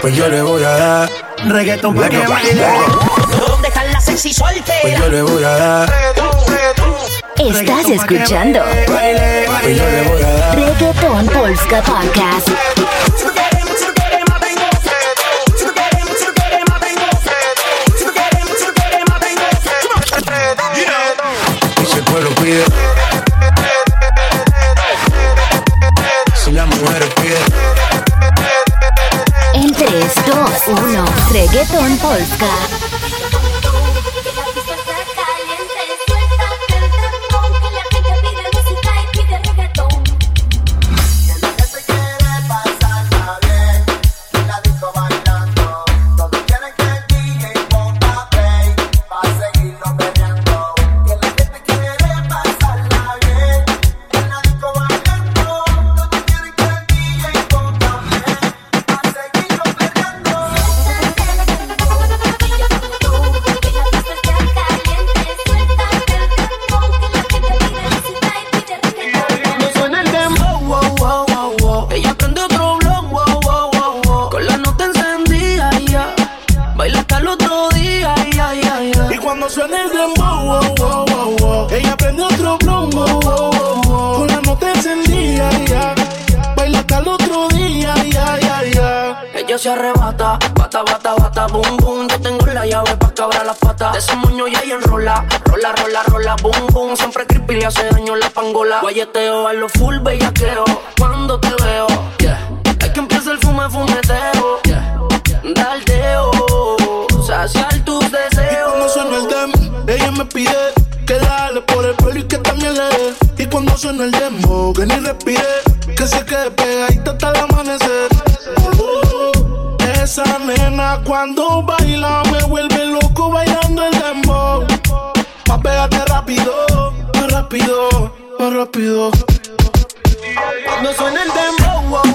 Pues yo le voy a dar reggaetón pa' que baile. ¿Dónde están las sexy solteras? Pues yo le voy a dar Estás reggaetón escuchando baile. Pues yo le voy a dar Reggaeton Polska Podcast. Reggaeton Polska. Se arrebata, bata, bata, bata, boom, boom. Yo tengo la llave pa' cabrar las patas. De ese moño ya ella enrola, rola, rola, rola, boom, boom. Siempre creepy le hace daño la pangola. Guayeteo a lo full bellaqueo. Cuando te veo, yeah. Hay que empieza el fume, fumeteo, yeah. Daldeo, saciar tus Y deseos. cuando suena el dem, ella me pide que la jale por el pelo y que también le dé. Y cuando suena el demo, que ni respire, que se quede pegadita hasta el amanecer. Esa nena cuando baila me vuelve loco bailando el dembow. Más pégate rápido, más rápido, más rápido. Cuando suena el dembow,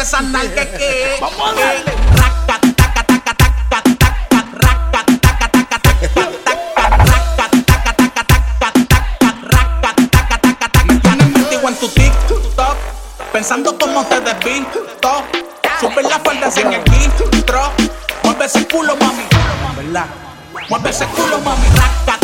nalgas que. Vamos a darle. Raca, taca, taca, taca, taca, raca, taca, taca, taca, taca, raca, taca, taca, taca, taca, raca, taca, taca, taca. Me tienes metido en tu TikTok, pensando cómo te desvisto. Sube la falda sin el intro. Mueve ese culo, mami. ¿Verdad? Mueve ese culo, mami. Raca,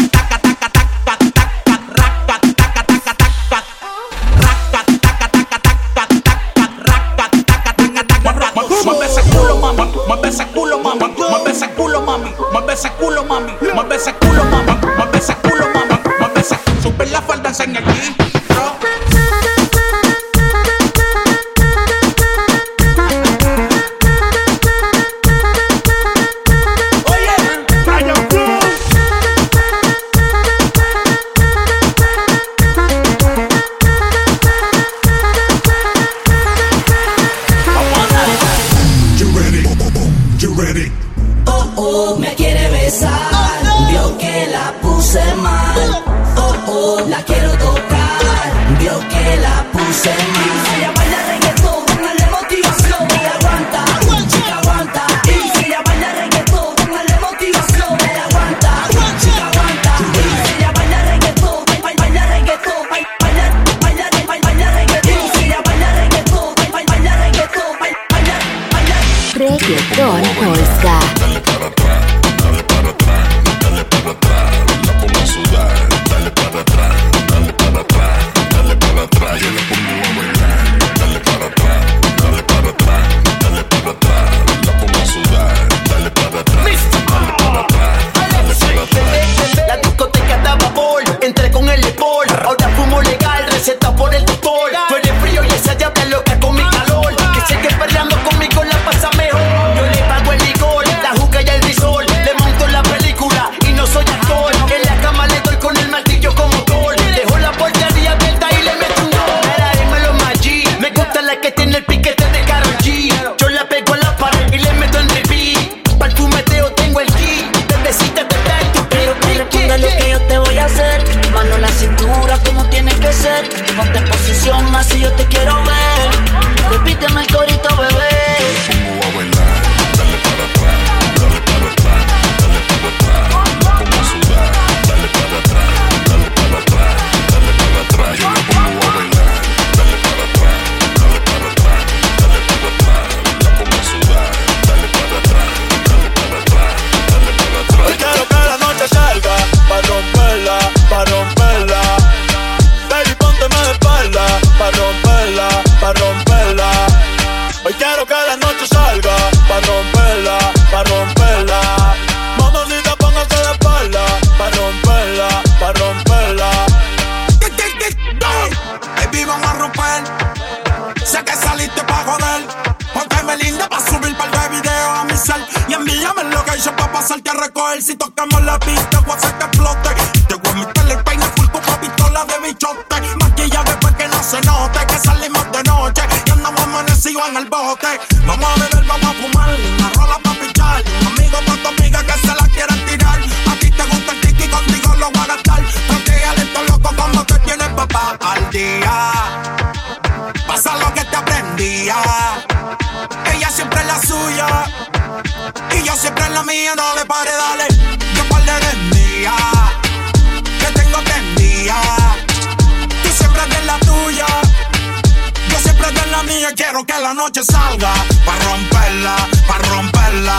Quiero que la noche salga. Pa' romperla, pa' romperla.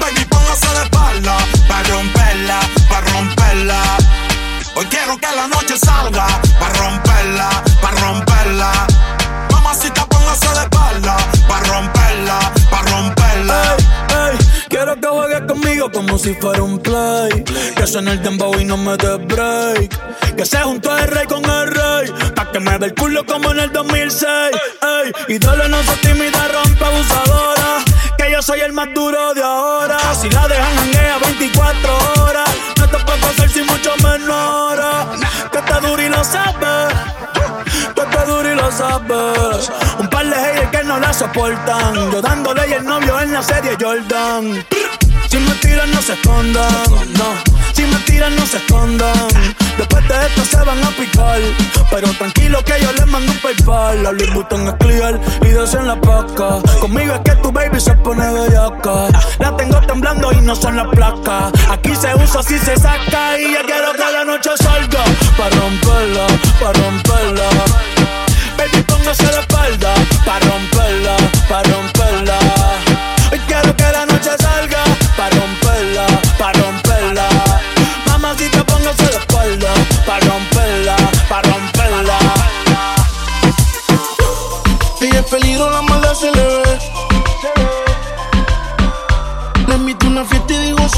Baby, póngase de espalda. Pa' romperla, pa' romperla. Hoy quiero que la noche salga. Pa' romperla, pa' romperla. Quiero que juegues conmigo como si fuera un play. Que suene el dembow y no me dé break. Que se juntó el rey con el rey. Pa' que me dé el culo como en el 2006. Ey, y dale no se tímida, rompe abusadora. Que yo soy el más duro de ahora. Si la dejan janguea 24 horas. No te puedo hacer sin mucho menor. Que está duro y lo sabes. Y lo sabes. Un par de haters que no la soportan. Yo dándole y el novio en la serie Jordan. Si me tiran, no se escondan. Si me tiran, no se escondan. Después de esto se van a picar. Pero tranquilo que yo les mando un paypal. La Louis Vuitton es clear y dos en la paca. Conmigo es que tu baby se pone bellaca. La tengo temblando y no son las placas. Aquí se usa, si se saca. Y ya quiero que la noche salga. Pa' romperla, pa' romperla. Baby, póngase la espalda. Pa' romperla, pa' romperla. Hoy quiero que la noche salga.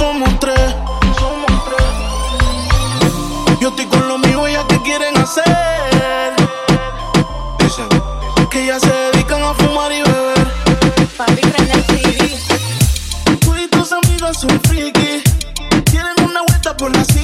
Somos tres. Yo estoy con lo mío, ellas que quieren hacer. Que ellas se dedican a fumar y beber. Papi, prende el CD. Tú y tus amigas son friki. Quieren una vuelta por la city.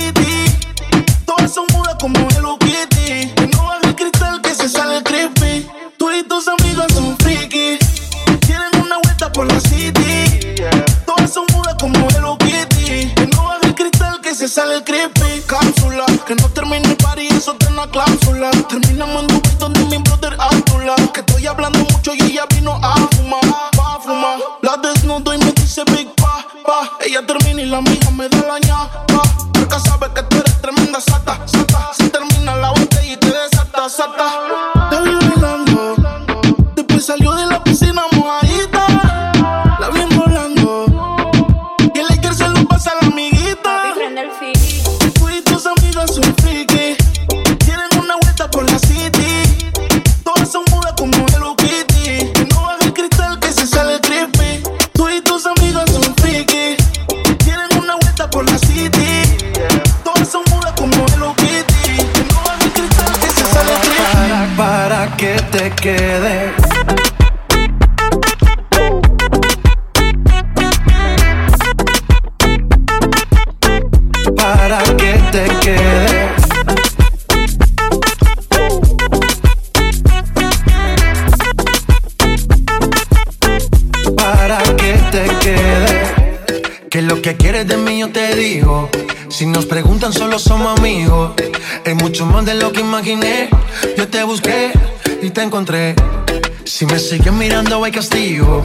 Si me sigues mirando, hay castigo.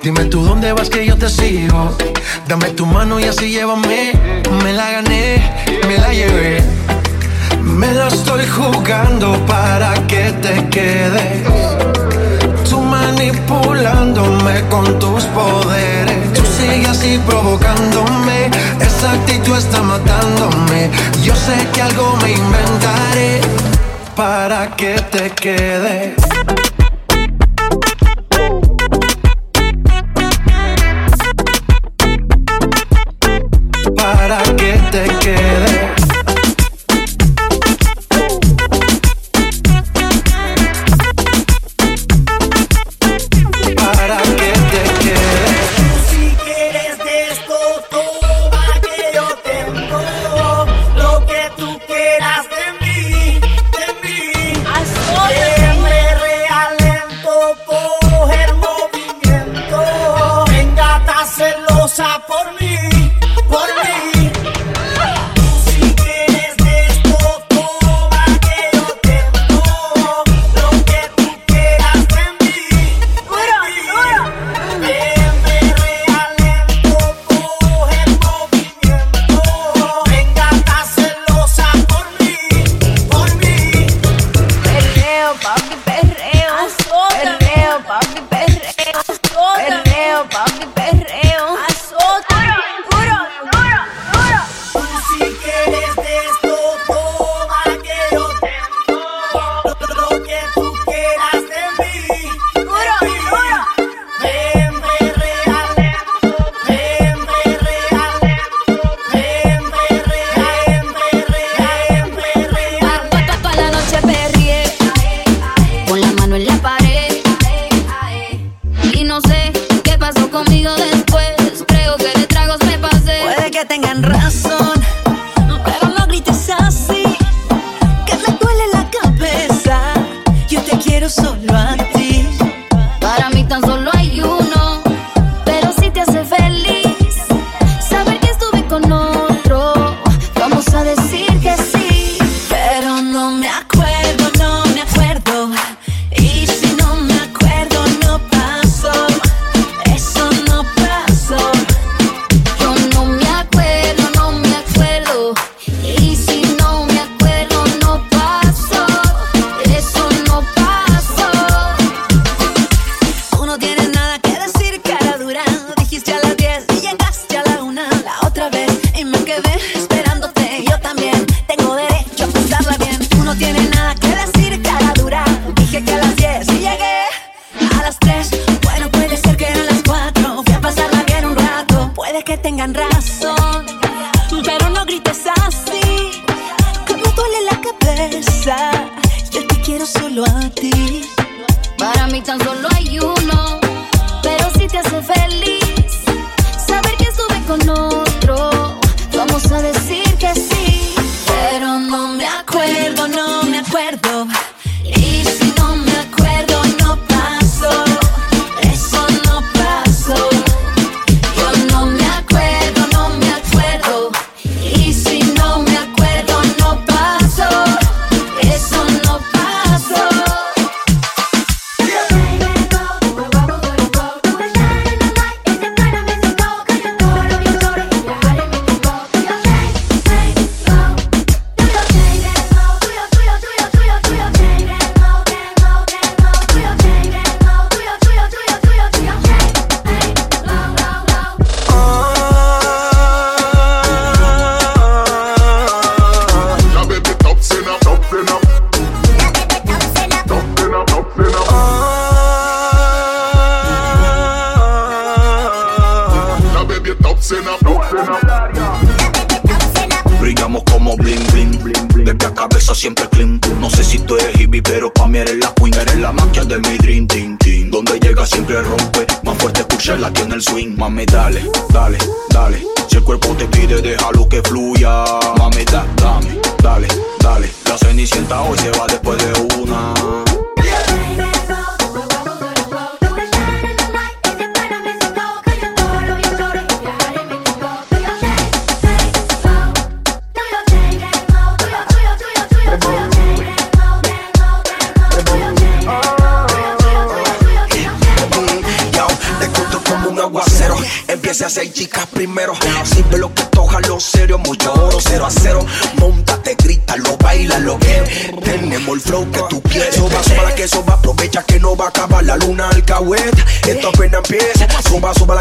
Dime tú dónde vas que yo te sigo. Dame tu mano y así llévame. Me la gané, me la llevé. Me la estoy jugando para que te quedes. Tú manipulándome con tus poderes. Tú sigues así provocándome. Esa actitud está matándome. Yo sé que algo me inventaré para que te quedes.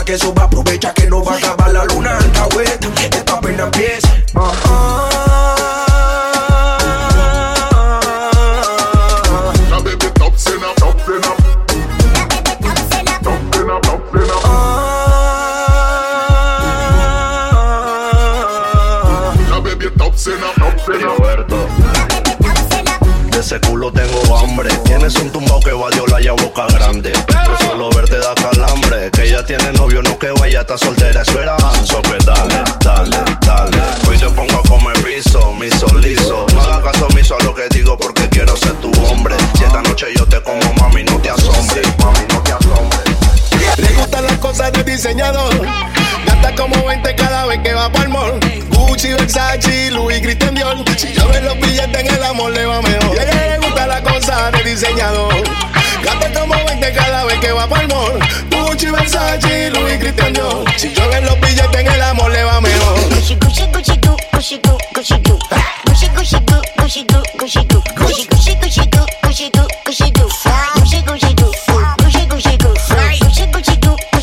que eso va, aprovecha que no va a acabar la luna alcahueta. Esta pena empieza. Uh. Es un tumbao que va la ya boca grande. Pero solo verte da calambre. Que ella tiene novio, no que vaya, está soltera, espera. So que dale, dale, dale. Hoy te pongo a comer piso, miso liso. No hagas caso miso a lo que digo porque quiero ser tu hombre. Si esta noche yo te como, mami, no te asombres. Mami, no te asombres. Le gustan las cosas de diseñador. Gasta como 20 cada vez que va pa'l mall. Gucci, Versace, Louis Christian Dior. Si yo veo los billetes en el amor, le va mejor. Y a ella le gusta las cosas de diseñador. Gasta como 20 cada vez que va pa'l mall. Gucci, Versace, Louis Christian Dior. Si yo veo los billetes en el amor, le va mejor. Gucci, Gucci, Gucci, tú, Gucci, tú, Gucci, tú. Gucci, Gucci, tú, Gucci, tú, Gucci, tú. Gucci, Gucci, Gucci, tú, Gucci, tú, Gucci, tú.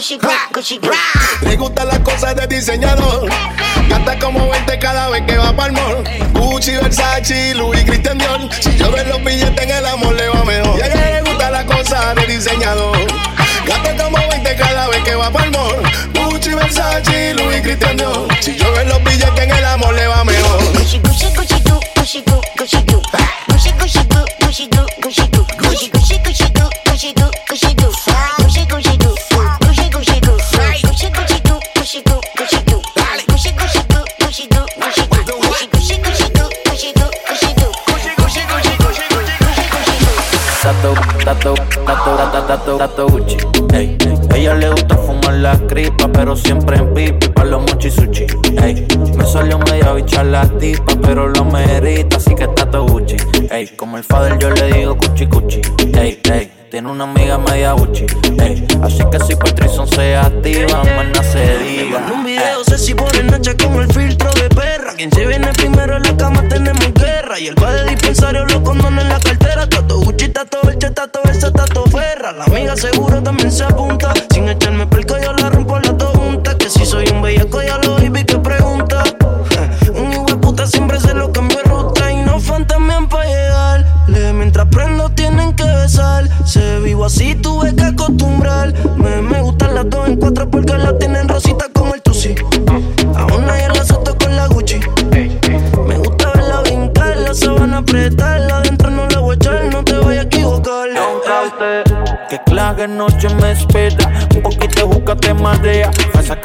cushy, cushy, Le gustan las cosas de diseñador. Gasta como 20 cada vez que va pa'l mall. Gucci, Versace, Louis Christian Dior. Si yo veo los billetes en el amor, le va mejor. Y a ella le gusta las cosas de diseñador. Gasta como 20 cada vez que va pa'l mall. Gucci, Versace, Louis Christian Dior. Si yo veo los billetes en el amor, le va mejor. Gucci, Gucci, Gucci, Gucci, Gucci. Tato Gucci. Ey, ella le gusta fumar la cripa, pero siempre en pipi pa' los mochi sushi. Ey, me salió media bicha la tipa, pero lo merita, así que tato Gucci. Ey, como el father yo le digo cuchi cuchi. Ey, ey, tiene una amiga media Gucci. Ey, así que si Patrison se activa, más se diga. En un video sé si por noche como el filtro de perra. Quien se viene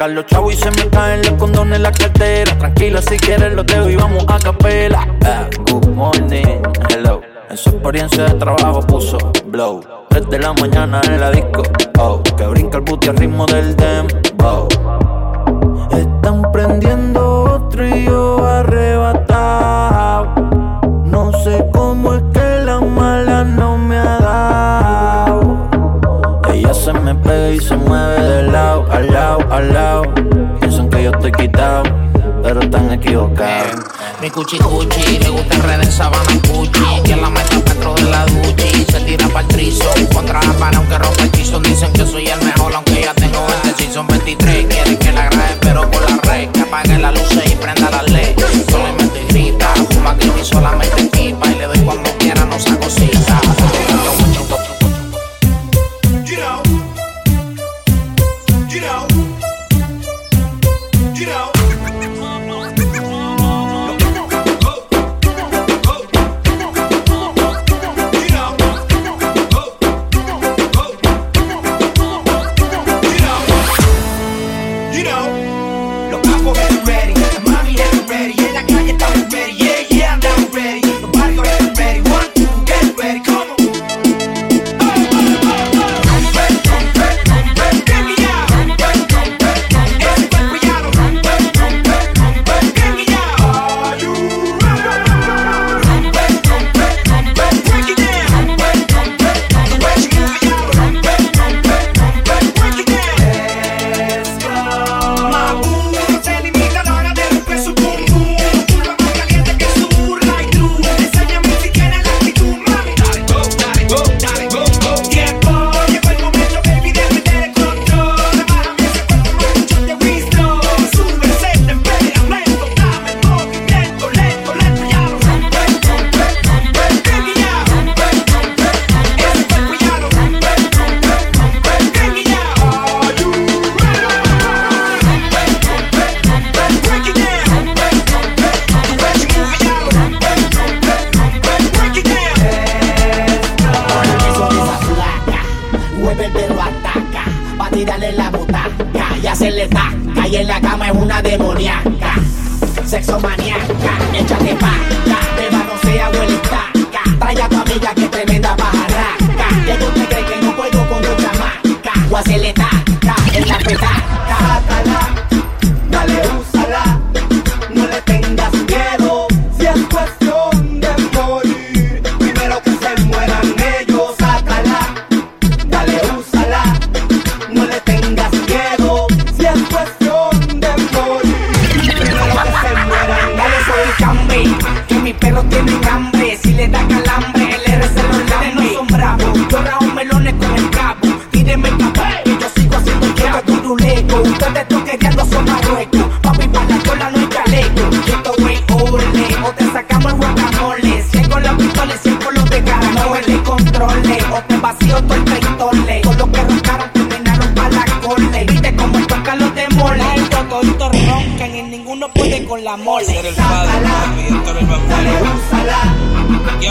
Los chavos y se me caen los condones en la cartera. Tranquila, si quieres los dejo y vamos a capela. Ah, good morning, hello. En su experiencia de trabajo puso blow. 3 de la mañana en la disco. Oh, que brinca el booty al ritmo del dembow. Están prendiendo otro y yo arrebatado. No sé cómo es que la mala no me ha dado. Ella se me pega y se mueve de lado, al. Piensan que yo estoy quitado, pero están equivocados. Mi cuchi cuchi, le gusta el red en sabana cuchi. Que la meta dentro de la duchi. Se tira pa'l trizo, contra la pana aunque rompa el piso Dicen que soy el mejor aunque ya tengo 20 Season 23, quieren que la grabe pero por la red. Que apague la luz y prenda la ley. Solamente grita, fuma que solamente equipa Y le doy cuando quiera, no saco cita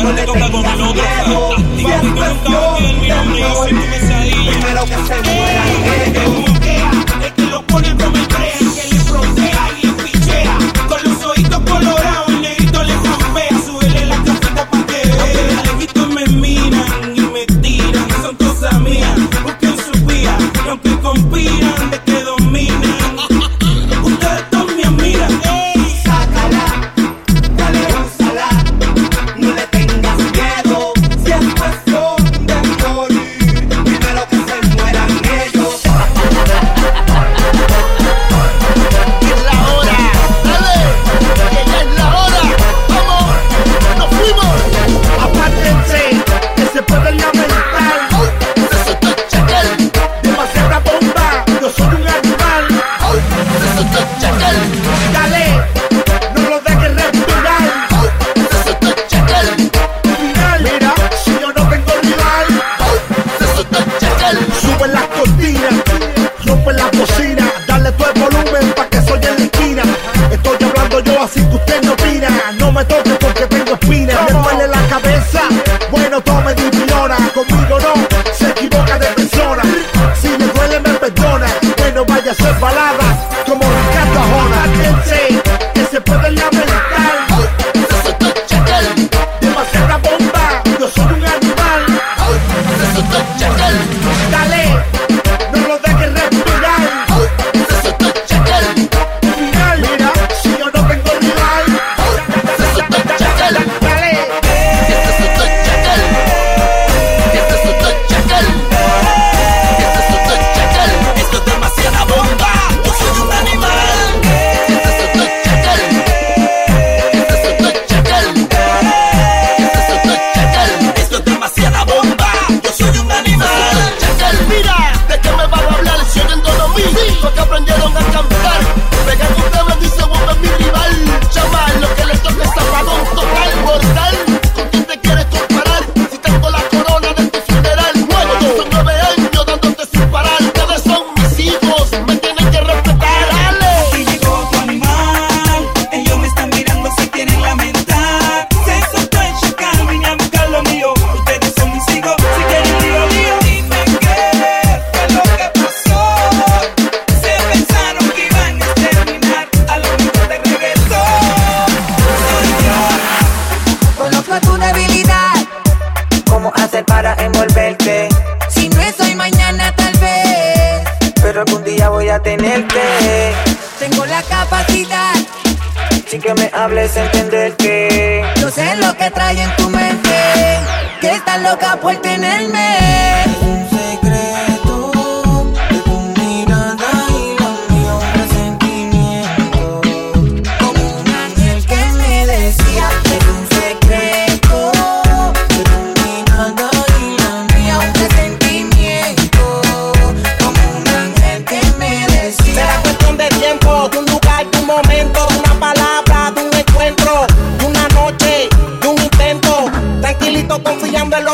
Vamos de copa con el otro. Activa, mi soy tu que se. Eh, eh,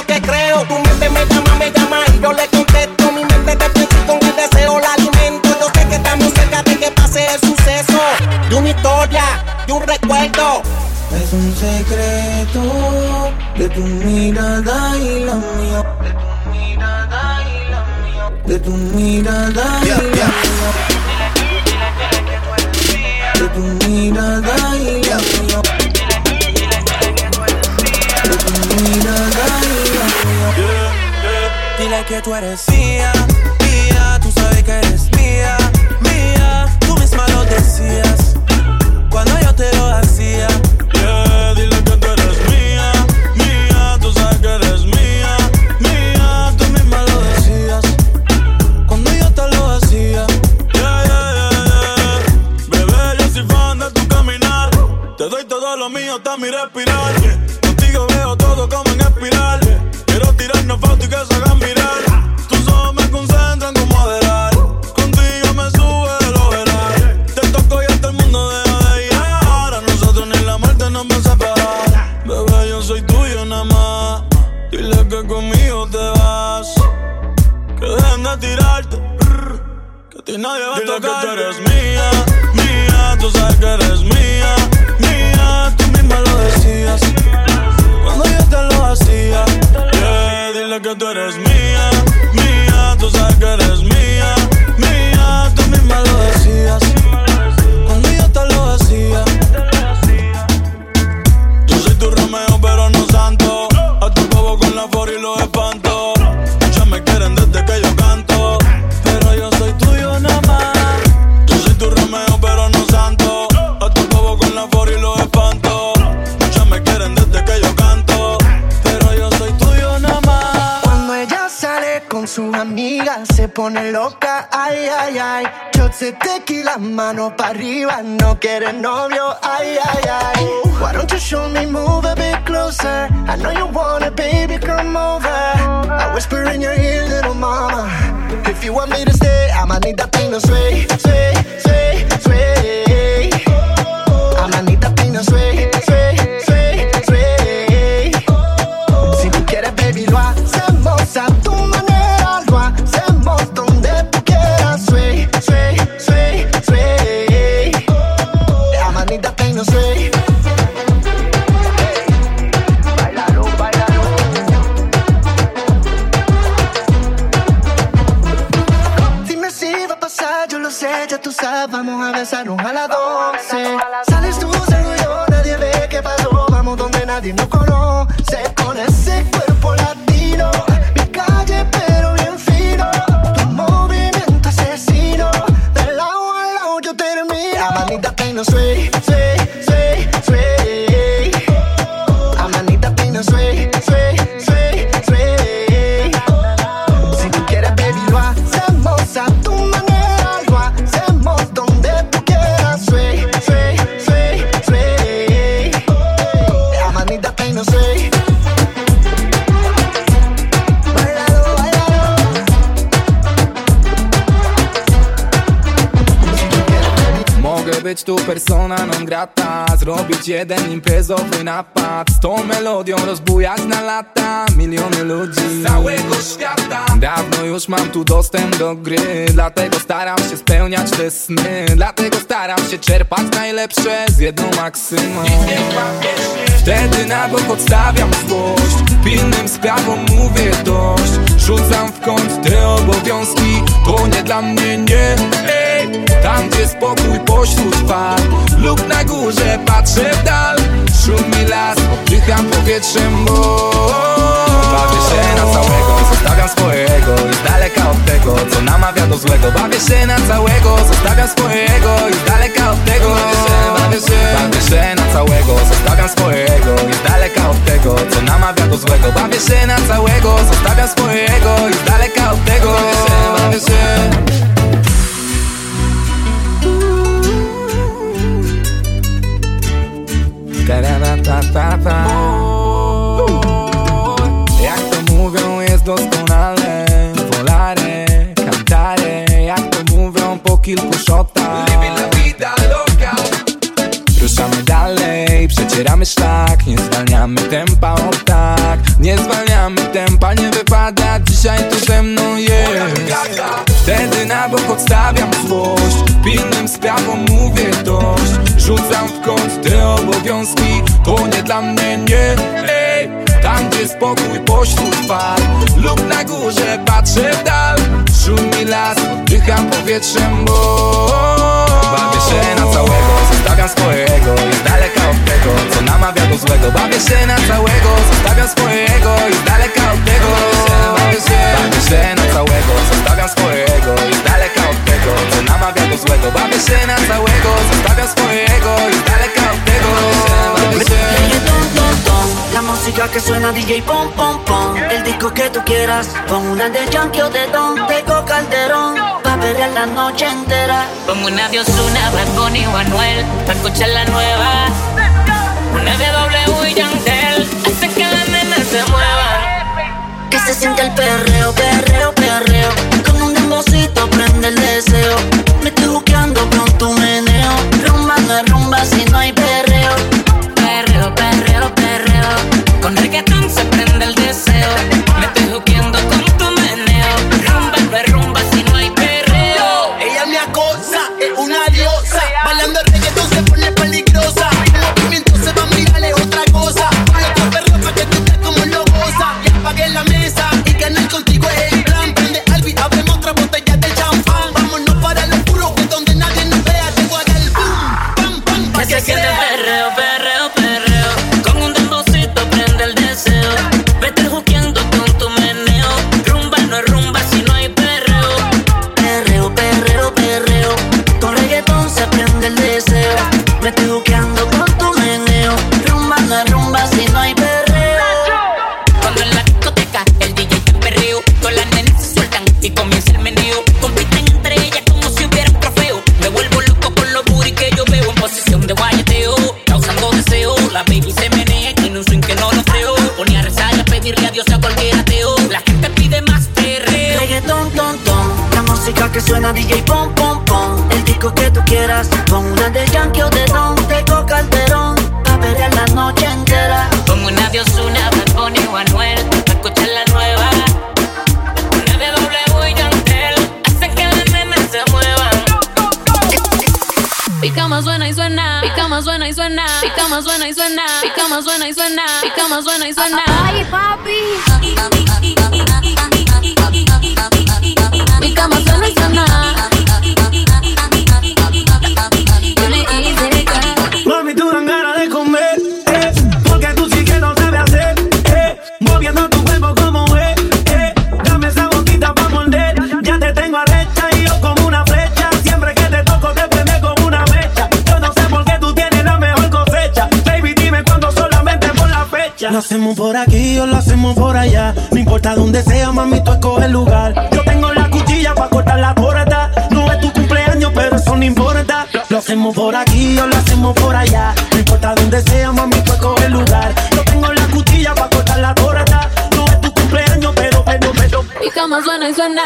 no te creo. Tu mente me llama, me llama y yo le contesto. Mi mente te piensa con el deseo, la alimento. Yo sé que estamos cerca de que pase el suceso. De una historia, de un recuerdo. Es un secreto de tu mirada y la mía. De tu mirada y la mía. De tu mirada y la mía. tú eres. Mía. Pone loca, ay, ay, ay. Shots de tequila, mano pa' arriba, no quiere novio, ay, ay, ay. Why don't you show me, move a bit closer? I know you want it, baby, come over. I whisper in your ear, little mama. If you want me to stay, I'ma need that thing to sway, sway, sway, sway. I'ma need that thing to sway, sway, być tu persona non grata. Zrobić jeden imprezowy napad. Z tą melodią rozbujać na lata. Miliony ludzi z całego świata. Dawno już mam tu dostęp do gry. Dlatego staram się spełniać te sny. Dlatego staram się czerpać najlepsze z jedną maksymą. Wtedy na bok odstawiam złość. Pilnym sprawom mówię dość. Rzucam w kąt te obowiązki. To nie dla mnie, nie tam gdzie spokój pośród fal Lub na górze patrzę w dal Szumi las, oddycham powietrzem, bo Bawię się na całego, zostawiam swojego I daleka od tego, co namawia do złego. Bawię się na całego, zostawiam swojego I daleka od tego. Bawię się, bawię się. Na całego, zostawiam swojego I daleka od tego, co namawia do złego. Bawię się na całego, zostawiam swojego I daleka od tego. Bawię się, bawię się Jak to mówią jest doskonale. Volare, cantare Jak to mówią po kilku shotach. Ruszamy dalej, przecieramy szlak Nie zwalniamy tempa, o tak. Nie zwalniamy tempa, nie wypada Dzisiaj tu ze mną jest Wtedy na bok odstawiam złość. Pilnym sprawom mówię dość. Rzucam w kąt te obowiązki. To nie dla mnie, nie. Ej, tam gdzie spokój pośród fal. Lub na górze patrzę w dal. Szumi las, oddycham powietrzem, bo Bawię się na całego, zostawiam swojego I z daleka od tego, co namawia do złego. Bawię się na całego, zostawiam swojego I z daleka od tego. Bawię się, na całego, zostawiam swojego co namawia do złego Bawię się na całego, zostawiam swojego I z daleka od tego Bawię się Reggaetón, ton, ton. La música que suena DJ pom pom pom. El disco que tú quieras Pon una de Yankee o de Don Tego Calderón. Pa' perrear la noche entera. Pongo una de Ozuna, Bad Bunny o Anuel Pa' escuchar la nueva. Una de W y Yandel Hace que las nenas se muevan Que se siente el perreo, perreo, perreo Dembocito prende el deseo. Me estoy buqueando con tu meneo. Rumba no es rumba si no hay perreo. Perreo, perreo, perreo. Con reggaetón se prende el deseo cama suena y suena. Mi cama suena y suena. Mi cama suena y suena. Ay, papi. Mi cama suena. Por aquí o lo hacemos por allá, no importa dónde sea, mami, tú escoge el lugar, yo tengo la cuchilla pa' cortar la torta, no es tu cumpleaños, pero eso no importa, lo hacemos por aquí o lo hacemos por allá. No importa dónde sea, mami, tú escoge el lugar. Yo tengo la cuchilla para cortar la torta. No es tu cumpleaños, pero, pero, pero. Mi cama suena y suena.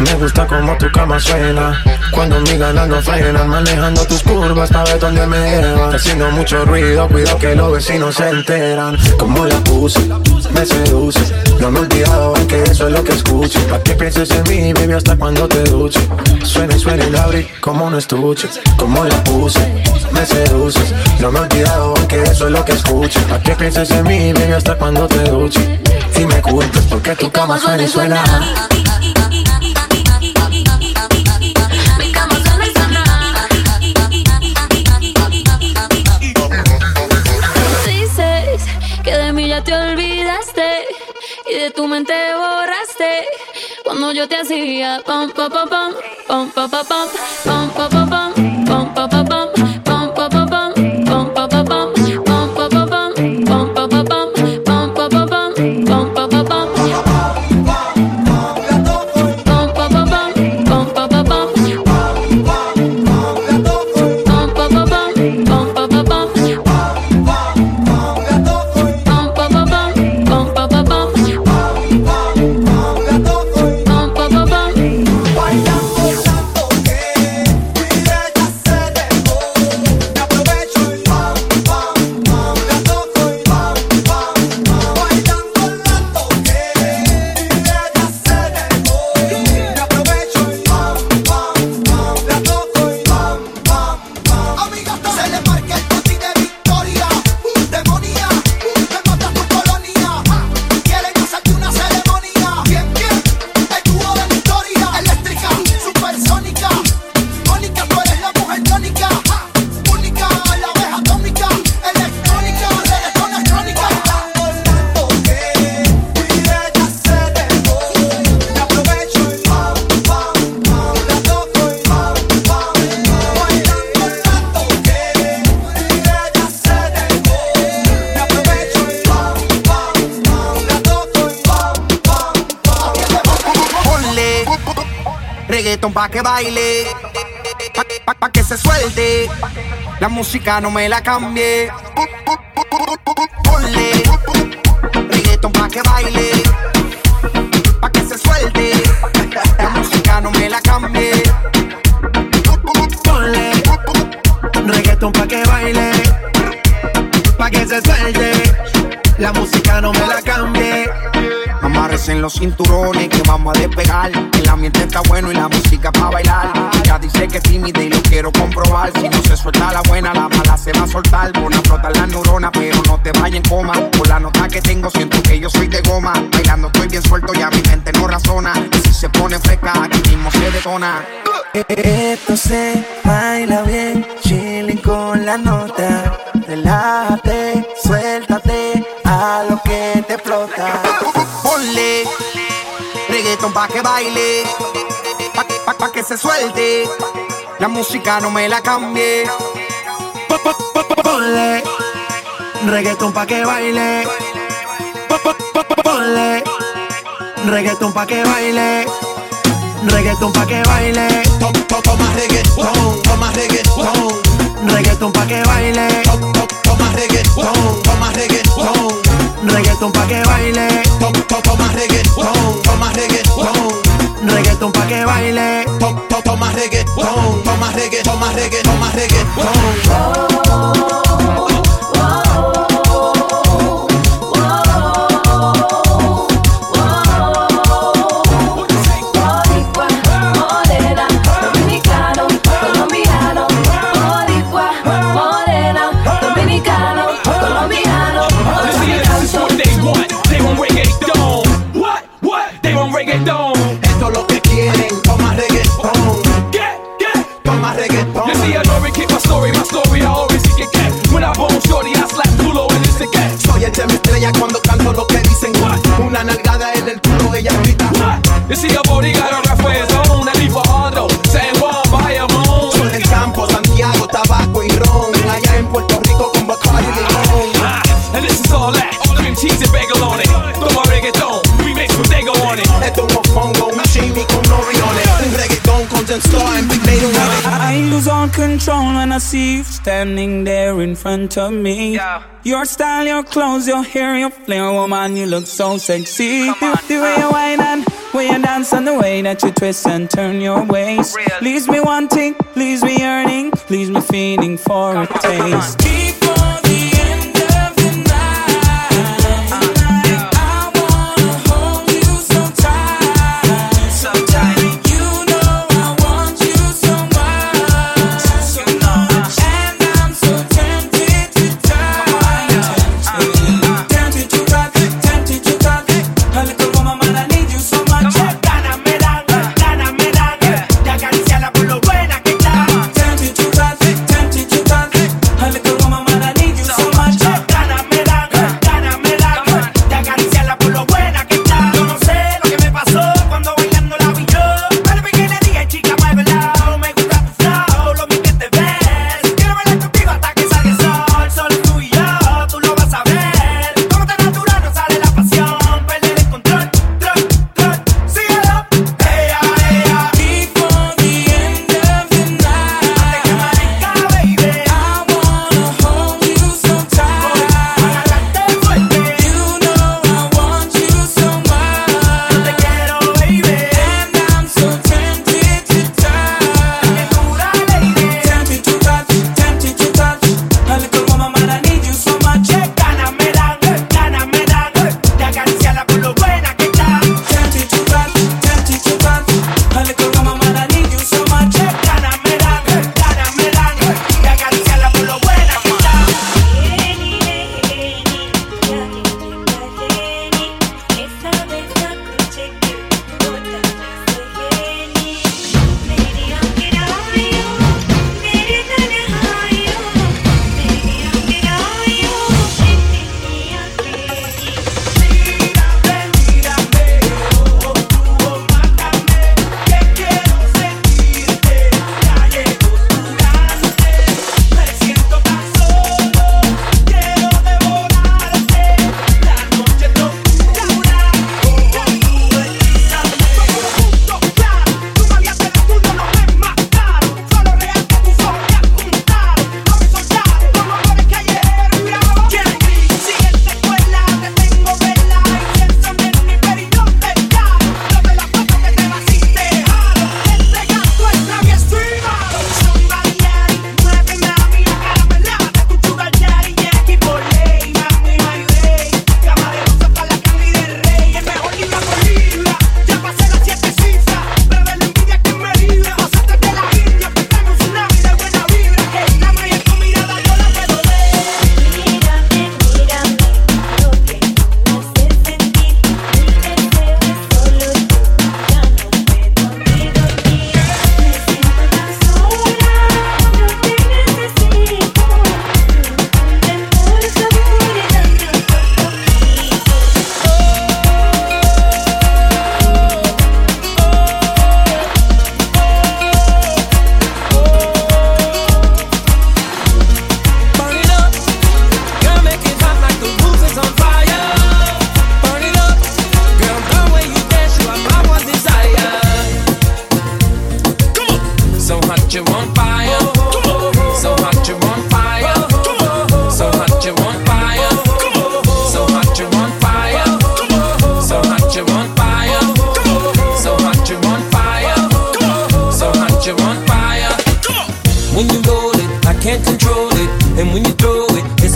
Me gusta como tu cama suena. Cuando mi ganas no frenan Manejando tus curvas para ver dónde me llevan Haciendo mucho ruido, cuido que los vecinos se enteran. Como la puse, me seduce. No me he olvidado que eso es lo que escucho. Pa' que pienses en mí, baby, hasta cuando te duche. Suena y suena y la abrí como un estuche. Como la puse, me seduces No me he olvidado que eso es lo que escucho. Pa' que pienses en mí, baby, hasta cuando te duche. Y me culpes porque tu cama suena y suena te olvidaste y de tu mente borraste. Cuando yo te hacía pam pam pam pam pam pam pam pam pam pam pam pam pam pam reggaeton pa' que baile, pa, pa- pa' que se suelte. La música no me la cambie. Ponle reggaeton pa' que baile, Los cinturones que vamos a despegar. El ambiente está bueno y la música para bailar. Ella dice que es tímida y lo quiero comprobar. Si no se suelta la buena, la mala se va a soltar. Pon a flotar la neurona, pero no te vayas en coma. Por la nota que tengo, siento que yo soy de goma. Bailando estoy bien suelto, ya mi mente no razona. Y si se pone fresca, aquí mismo se detona. Esto se baila bien, chilling con la nota. Relájate, suéltate a lo que reggaeton pa' que baile, pa, pa- pa' que se suelte. La música no me la cambie. Ponle reggaeton pa' que baile. Ponle reggaeton pa' que baile. Reggaeton pa' que baile. Toma front of me. Yeah. Your style, your clothes, your hair, your flair, woman, you look so sexy. The, the way you whine and way you dance and the way that you twist and turn your waist Real. leaves me wanting, leaves me yearning, leaves me feeling for Come a taste.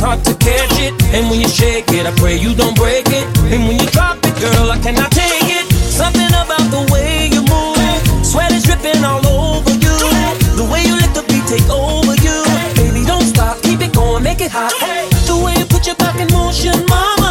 Hard to catch it. And when you shake it, I pray you don't break it. And when you drop it, girl, I cannot take it. Something about the way you move, sweat is dripping all over you. The way you let the beat take over you, baby, don't stop, keep it going, make it hot. The way you put your back in motion, mama.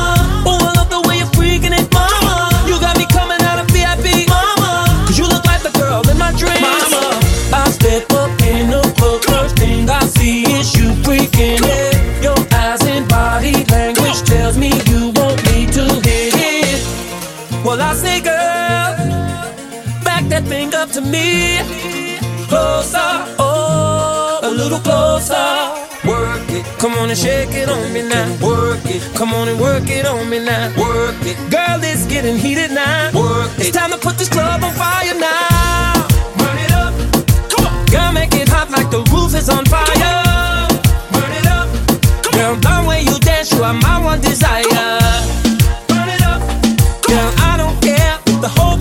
Me. Closer, oh, a little closer. Work it, come on and shake it on me now. Work it, come on and work it on me now. Work it, girl, it's getting heated now. Work it, it's time to put this club on fire now. Burn it up, come on, girl, make it hot like the roof is on fire. Burn it up, girl, the way you dance, you are my one desire. Burn it up, girl, I don't care if the whole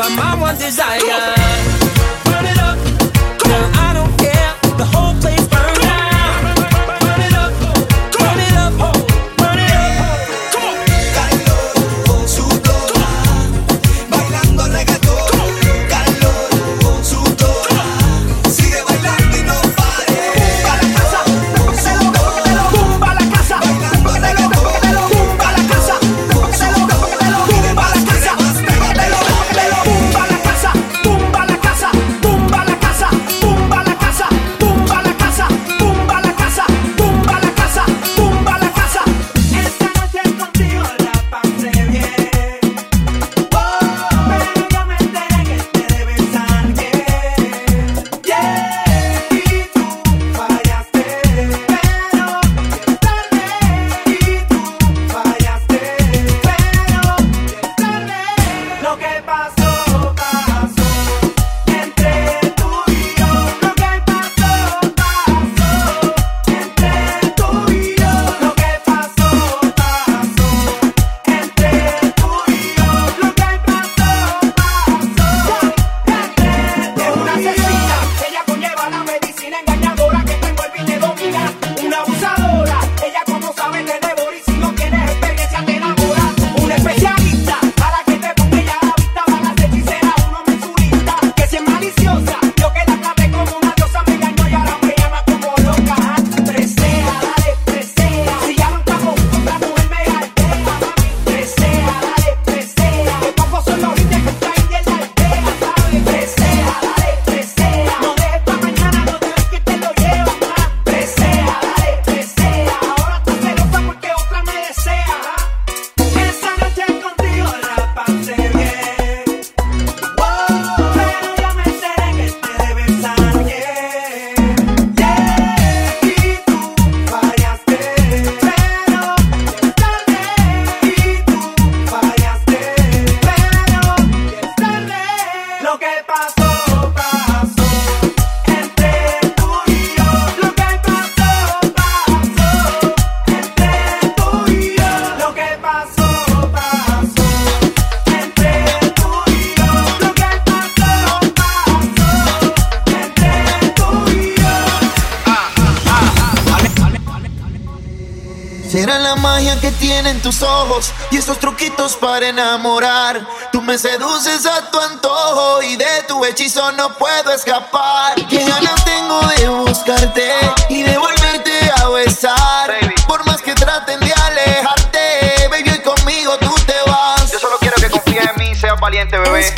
are my one desire. Enamorar. Tú me seduces a tu antojo y de tu hechizo no puedo escapar. Qué ganas tengo de buscarte y de volverte a besar. Por más que traten de alejarte, baby, hoy conmigo tú te vas. Yo solo quiero que confíes en mí, seas valiente, bebé.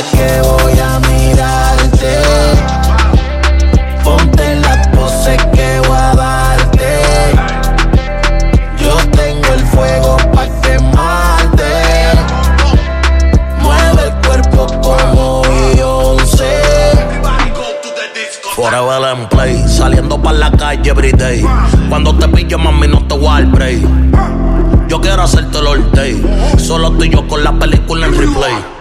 Que voy a mirarte. Ponte la pose que voy a darte. Yo tengo el fuego pa' quemarte. Mueve el cuerpo como Beyoncé. Forever en play, saliendo pa' la calle everyday. Cuando te pillo, mami, no te voy. Yo quiero hacerte el all day. Solo tú y yo con la película en replay.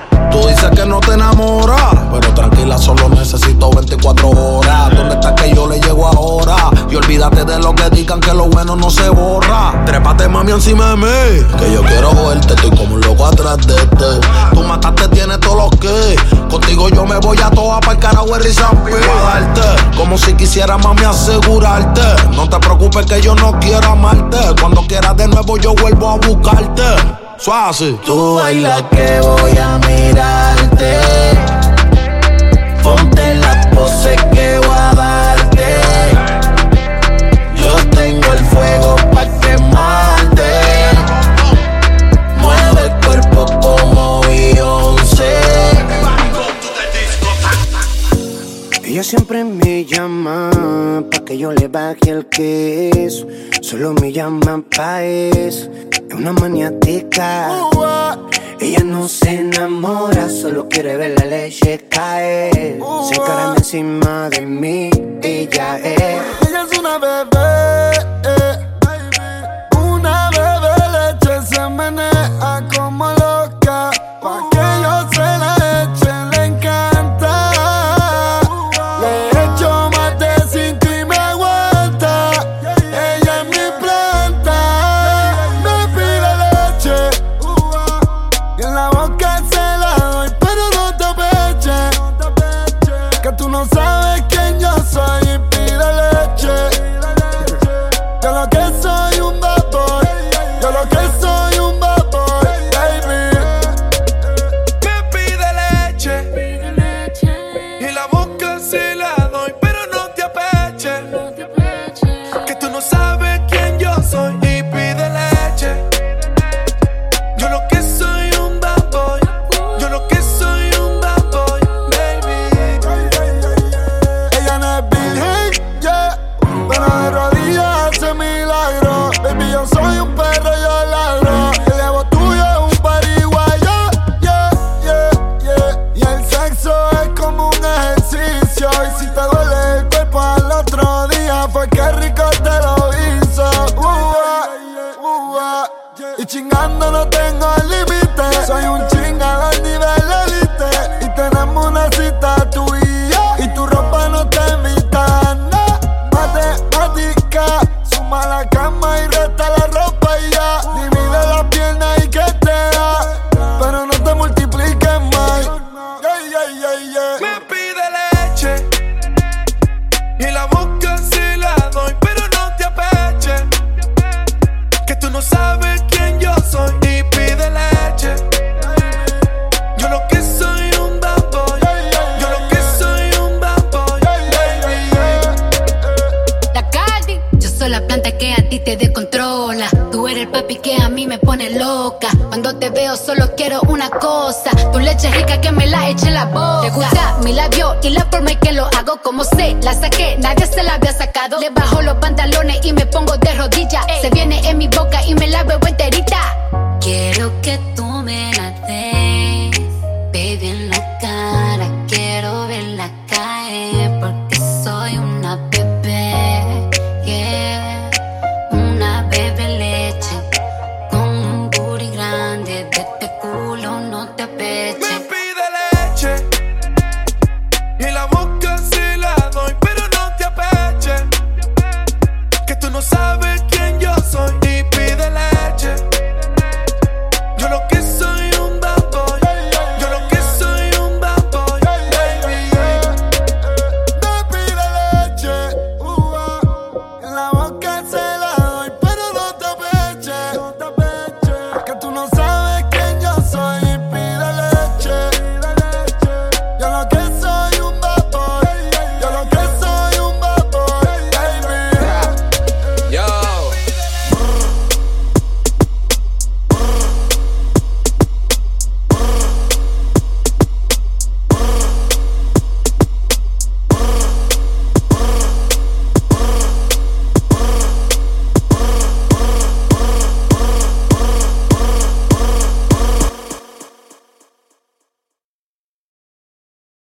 Olvídate de lo que digan que lo bueno no se borra. Trépate, mami, encima de mí. Que yo quiero verte, estoy como un loco atrás de este. Tú mataste, tienes todo lo que. Contigo yo me voy a toa para el carajo y darte, como si quisiera, mami, asegurarte. No te preocupes que yo no quiero amarte. Cuando quieras de nuevo, yo vuelvo a buscarte. Suave. Tú bailas que voy a mirarte. Siempre me llama pa' que yo le baje el queso. Solo me llama pa' eso. Es una maniática. Ella no se enamora, solo quiere ver la leche caer. Se encarama encima de mí, ella es. Ella es una bebé, papi, que a mí me pone loca. Cuando te veo solo quiero una cosa. Tu leche rica que me la eche en la boca. Te gusta mi labio y la forma en que lo hago como sé. La saqué, nadie se la había sacado. Le bajo los pantalones y me pongo de rodillas. Se viene en mi boca y me la bebo enterita.